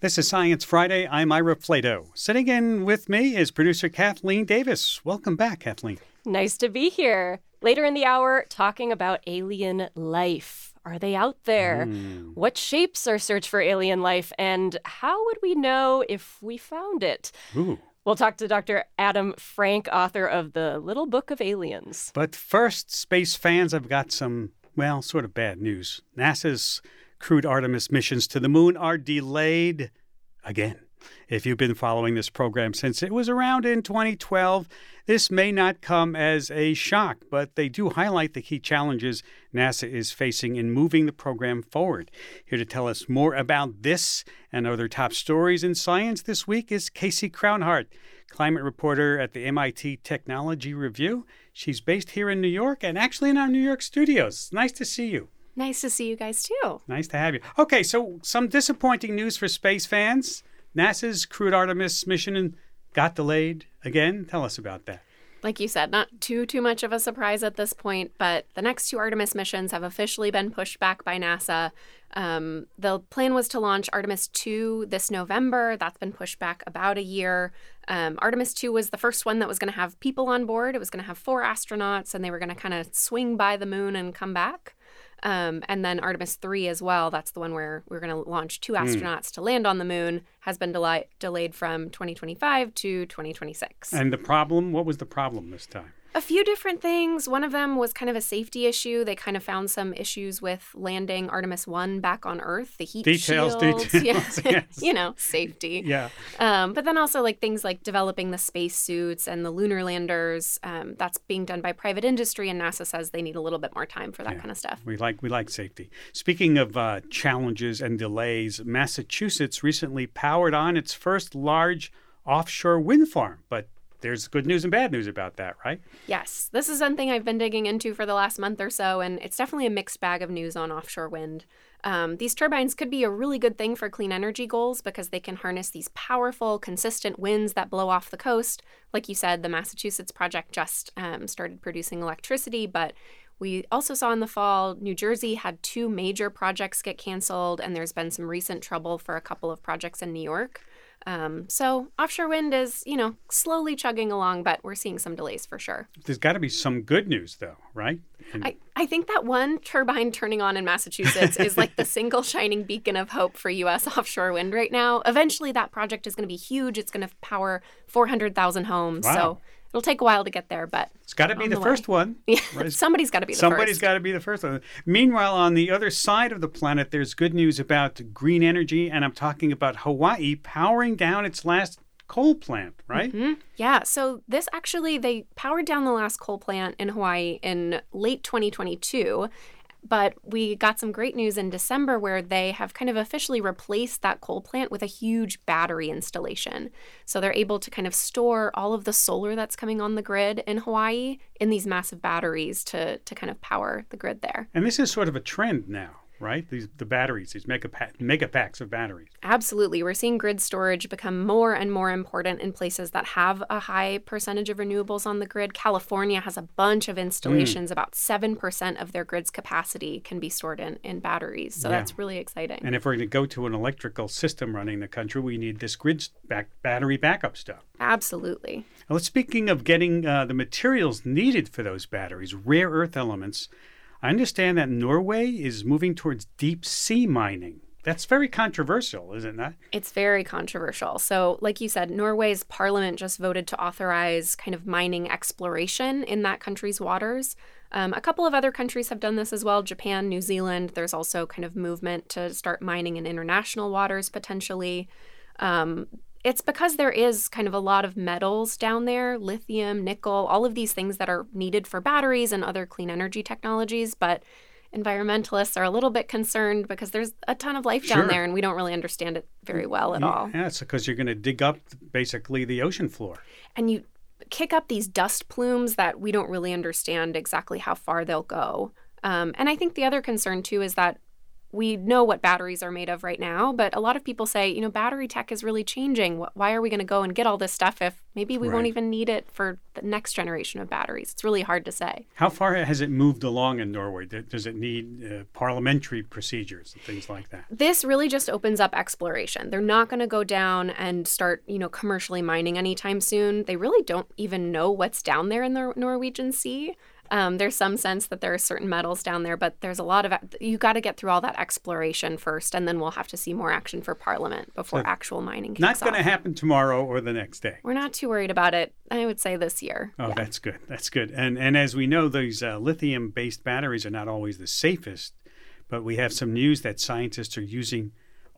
This is Science Friday. I'm Ira Flatow. Sitting in with me is producer Kathleen Davis. Welcome back, Kathleen. Nice to be here. Later in the hour, talking about alien life. Are they out there? Mm. What shapes our search for alien life? And how would we know if we found it? Ooh. We'll talk to Dr. Adam Frank, author of The Little Book of Aliens. But first, space fans, I've got some, well, sort of bad news. NASA's crewed Artemis missions to the moon are delayed again. If you've been following this program since it was around in 2012, this may not come as a shock, but they do highlight the key challenges NASA is facing in moving the program forward. Here to tell us more about this and other top stories in science this week is Casey Crownhart, climate reporter at the MIT Technology Review. She's based here in New York and actually in our New York studios. Nice to see you. Nice to see you guys too. Nice to have you. Okay, so some disappointing news for space fans. NASA's crewed Artemis mission got delayed again. Tell us about that. Like you said, not too too much of a surprise at this point, but the next two Artemis missions have officially been pushed back by NASA. Um, the plan was to launch Artemis 2 this November. That's been pushed back about a year. Um, Artemis 2 was the first one that was going to have people on board. It was going to have four astronauts, and they were going to kind of swing by the moon and come back. Um, and then Artemis 3 as well. That's the one where we're going to launch two hmm. astronauts mm. to land on the moon, has been del- delayed from 2025 to 2026. And the problem? What was the problem this time? A few different things. One of them was kind of a safety issue. They kind of found some issues with landing Artemis 1 back on Earth, the heat details, shields. Details, yeah. yes. you know, safety. Yeah. Um, but then also like things like developing the spacesuits and the lunar landers. Um, that's being done by private industry, and NASA says they need a little bit more time for that yeah. kind of stuff. We like we like safety. Speaking of uh, challenges and delays, Massachusetts recently powered on its first large offshore wind farm, but there's good news and bad news about that, right? Yes. This is something I've been digging into for the last month or so, and it's definitely a mixed bag of news on offshore wind. Um, these turbines could be a really good thing for clean energy goals because they can harness these powerful, consistent winds that blow off the coast. Like you said, the Massachusetts project just um, started producing electricity, but we also saw in the fall New Jersey had two major projects get canceled, and there's been some recent trouble for a couple of projects in New York. Um, so offshore wind is, you know, slowly chugging along, but we're seeing some delays for sure. There's got to be some good news, though, right? And... I, I think that one turbine turning on in Massachusetts is like the single shining beacon of hope for U.S. offshore wind right now. Eventually, that project is going to be huge. It's going to power 400,000 homes. Wow. So It'll take a while to get there, but it's got to be the, the first one. Yeah, somebody's got to be the Somebody's first. got to be the first one. Meanwhile, on the other side of the planet, there's good news about green energy, and I'm talking about Hawaii powering down its last coal plant, right? Mm-hmm. Yeah. So this actually they powered down the last coal plant in Hawaii in late 2022, but we got some great news in December where they have kind of officially replaced that coal plant with a huge battery installation. So they're able to kind of store all of the solar that's coming on the grid in Hawaii in these massive batteries to, to kind of power the grid there. And this is sort of a trend now right? These the batteries, these mega mega packs of batteries. Absolutely, we're seeing grid storage become more and more important in places that have a high percentage of renewables on the grid. California has a bunch of installations. Mm. About seven percent of their grid's capacity can be stored in in batteries. So yeah. that's really exciting. And if we're going to go to an electrical system running the country, we need this grid back battery backup stuff. Absolutely. Well, speaking of getting uh, the materials needed for those batteries, rare earth elements. I understand that Norway is moving towards deep sea mining. That's very controversial, isn't that? It's very controversial. So, like you said, Norway's parliament just voted to authorize kind of mining exploration in that country's waters. Um, a couple of other countries have done this as well Japan, New Zealand. There's also kind of movement to start mining in international waters potentially. Um, it's because there is kind of a lot of metals down there lithium, nickel, all of these things that are needed for batteries and other clean energy technologies. But environmentalists are a little bit concerned because there's a ton of life sure. down there and we don't really understand it very well at yeah, all. Yeah, it's because you're going to dig up basically the ocean floor. And you kick up these dust plumes that we don't really understand exactly how far they'll go. Um, and I think the other concern too is that we know what batteries are made of right now, but a lot of people say, you know, battery tech is really changing. Why are we going to go and get all this stuff if maybe we right. won't even need it for the next generation of batteries? It's really hard to say. How far has it moved along in Norway? Does it need uh, parliamentary procedures and things like that? This really just opens up exploration. They're not going to go down and start, you know, commercially mining anytime soon. They really don't even know what's down there in the Norwegian Sea. Um, there's some sense that there are certain metals down there, but there's a lot of you got to get through all that exploration first, and then we'll have to see more action for Parliament before so actual mining. Not going to happen tomorrow or the next day. We're not too worried about it. I would say this year. Oh, yeah. that's good. That's good. And and as we know, these uh, lithium-based batteries are not always the safest, but we have some news that scientists are using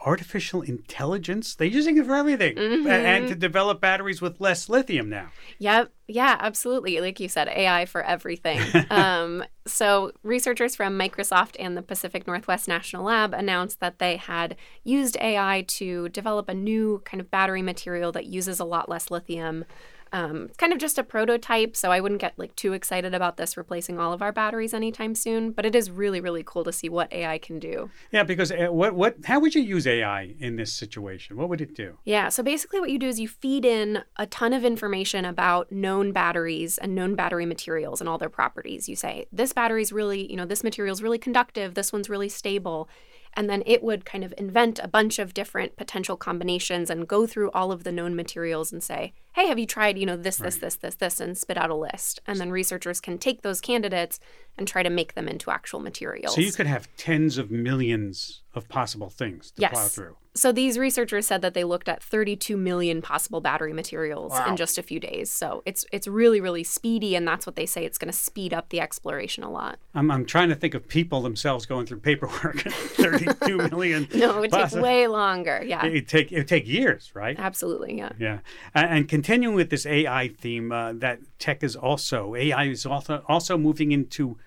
artificial intelligence. They're using it for everything mm-hmm. and to develop batteries with less lithium now. Yep. Yeah, absolutely. Like you said, AI for everything. um, so, researchers from Microsoft and the Pacific Northwest National Lab announced that they had used AI to develop a new kind of battery material that uses a lot less lithium. Um, it's kind of just a prototype, so I wouldn't get like too excited about this replacing all of our batteries anytime soon. But it is really, really cool to see what AI can do. Yeah, because uh, what what how would you use AI in this situation? What would it do? Yeah, so basically, what you do is you feed in a ton of information about known batteries and known battery materials and all their properties. You say this battery is really, you know, this material is really conductive. This one's really stable and then it would kind of invent a bunch of different potential combinations and go through all of the known materials and say, hey, have you tried, you know, this, right. this, this, this, this, and spit out a list. And then researchers can take those candidates and try to make them into actual materials. So you could have tens of millions of possible things to yes. plow through. So these researchers said that they looked at 32 million possible battery materials wow. in just a few days. So it's it's really really speedy, and that's what they say. It's going to speed up the exploration a lot. I'm I'm trying to think of people themselves going through paperwork. 32 million. no, it would take way longer. Yeah, it take it take years, right? Absolutely, yeah. Yeah, and, and continuing with this AI theme, uh, that tech is also AI is also also moving into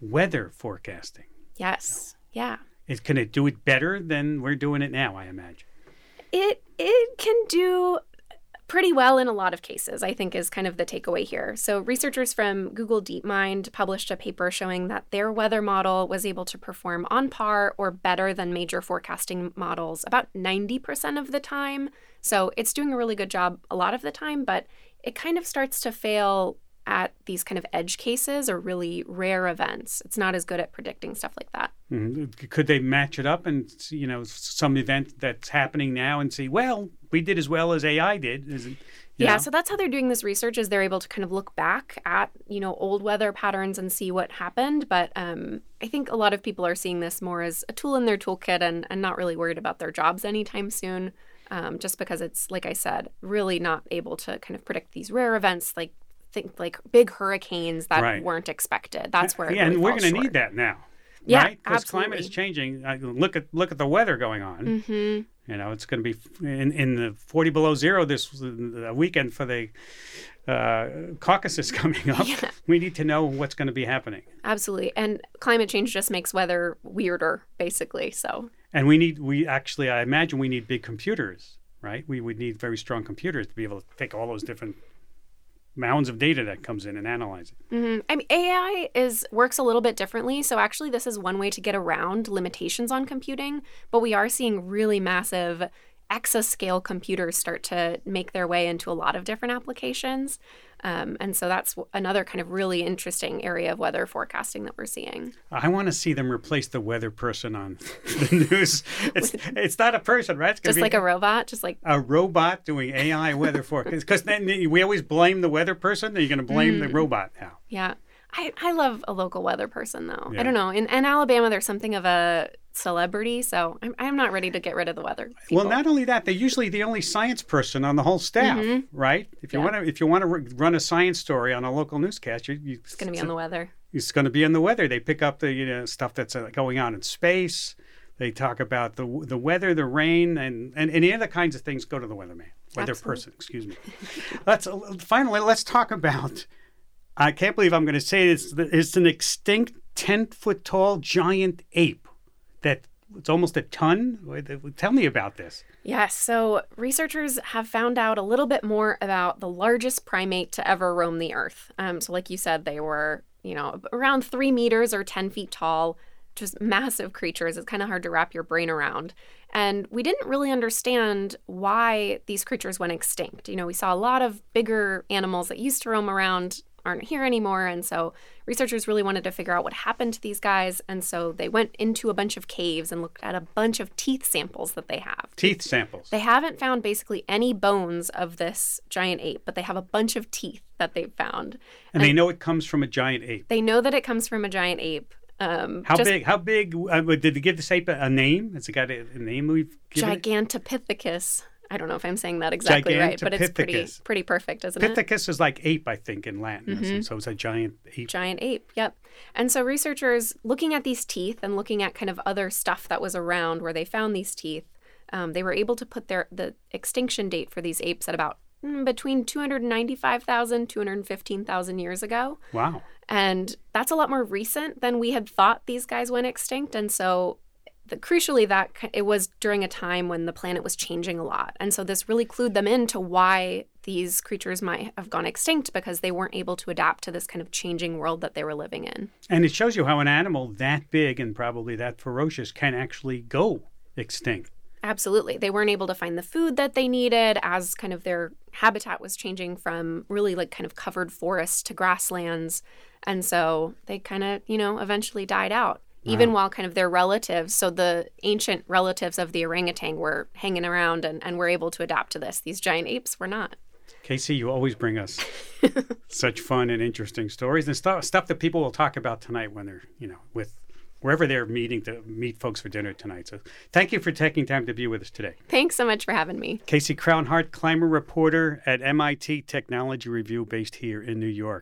weather forecasting. Yes. Yeah. Can it do it better than we're doing it now? I imagine. It it can do pretty well in a lot of cases, I think is kind of the takeaway here. So, researchers from Google DeepMind published a paper showing that their weather model was able to perform on par or better than major forecasting models about 90% of the time. So, it's doing a really good job a lot of the time, but it kind of starts to fail at these kind of edge cases or really rare events. It's not as good at predicting stuff like that. Mm-hmm. Could they match it up and you know some event that's happening now and see, well, we did as well as AI did? It, yeah, know? so that's how they're doing this research is they're able to kind of look back at you know old weather patterns and see what happened. But um, I think a lot of people are seeing this more as a tool in their toolkit and, and not really worried about their jobs anytime soon. Um, just because it's like I said, really not able to kind of predict these rare events like think like big hurricanes that right. weren't expected. That's where yeah, really and we're going to need that now. Yeah, right? Because climate is changing. look at look at the weather going on. Mm-hmm. You know, it's going to be in, in the 40 below zero this weekend for the uh, caucuses coming up. Yeah. We need to know what's going to be happening. Absolutely, and climate change just makes weather weirder, basically. So. And we need we actually I imagine we need big computers, right? We would need very strong computers to be able to take all those different mounds of data that comes in and analyze it. Mm-hmm. I mean, AI is works a little bit differently. So actually, this is one way to get around limitations on computing. But we are seeing really massive exascale computers start to make their way into a lot of different applications. Um, and so that's another kind of really interesting area of weather forecasting that we're seeing. I want to see them replace the weather person on the news. It's it's not a person, right? It's just like a robot, just like a robot doing AI weather forecast. Because then we always blame the weather person. Then you're going to blame mm. the robot now. Yeah. I, I love a local weather person though. Yeah. I don't know. In, in Alabama, there's something of a celebrity, so I'm, I'm not ready to get rid of the weather. People. Well, not only that, they're usually the only science person on the whole staff, mm-hmm. right? If you yeah. want to, if you want to run a science story on a local newscast, you, you it's going to be on the weather. It's going to be on the weather. They pick up the you know stuff that's uh, going on in space. They talk about the the weather, the rain, and, and any other kinds of things go to the weatherman, weather Absolutely. person. Excuse me. let's finally let's talk about I can't believe I'm going to say this. It's an extinct 10 foot tall giant ape that it's almost a ton. Tell me about this. Yes. So, researchers have found out a little bit more about the largest primate to ever roam the earth. Um, so, like you said, they were, you know, around three meters or 10 feet tall. just massive creatures. It's kind of hard to wrap your brain around. And we didn't really understand why these creatures went extinct. You know, we saw a lot of bigger animals that used to roam around aren't here anymore. And so researchers really wanted to figure out what happened to these guys. And so they went into a bunch of caves and looked at a bunch of teeth samples that they have. Teeth samples. They haven't found basically any bones of this giant ape, but they have a bunch of teeth that they've found. And, and they know it comes from a giant ape. They know that it comes from a giant ape. Um, how just, big? How big? Uh, did they give this ape a, name? Has it got a, a name we've given Gigantopithecus. It? I don't know if I'm saying that exactly right, but it's pretty pretty perfect, isn't it? Pithecus is like ape, I think, in Latin. Mm-hmm. So it's a giant ape. Giant ape, yep. And so researchers looking at these teeth and looking at kind of other stuff that was around where they found these teeth, um, they were able to put their the extinction date for these apes at about mm, between 295,000 215,000 years ago. Wow. And that's a lot more recent than we had thought these guys went extinct. And so the, crucially that it was during a time when the planet was changing a lot and so this really clued them into why these creatures might have gone extinct because they weren't able to adapt to this kind of changing world that they were living in and it shows you how an animal that big and probably that ferocious can actually go extinct Absolutely. They weren't able to find the food that they needed as kind of their habitat was changing from really like kind of covered forests to grasslands. And so they kind of, you know, eventually died out even wow. while kind of their relatives, so the ancient relatives of the orangutan were hanging around and, and were able to adapt to this. These giant apes were not. Casey, you always bring us such fun and interesting stories and stuff stuff that people will talk about tonight when they're, you know, with wherever they're meeting to meet folks for dinner tonight. So thank you for taking time to be with us today. Thanks so much for having me. Casey Crownhart, climate reporter at MIT Technology Review based here in New York.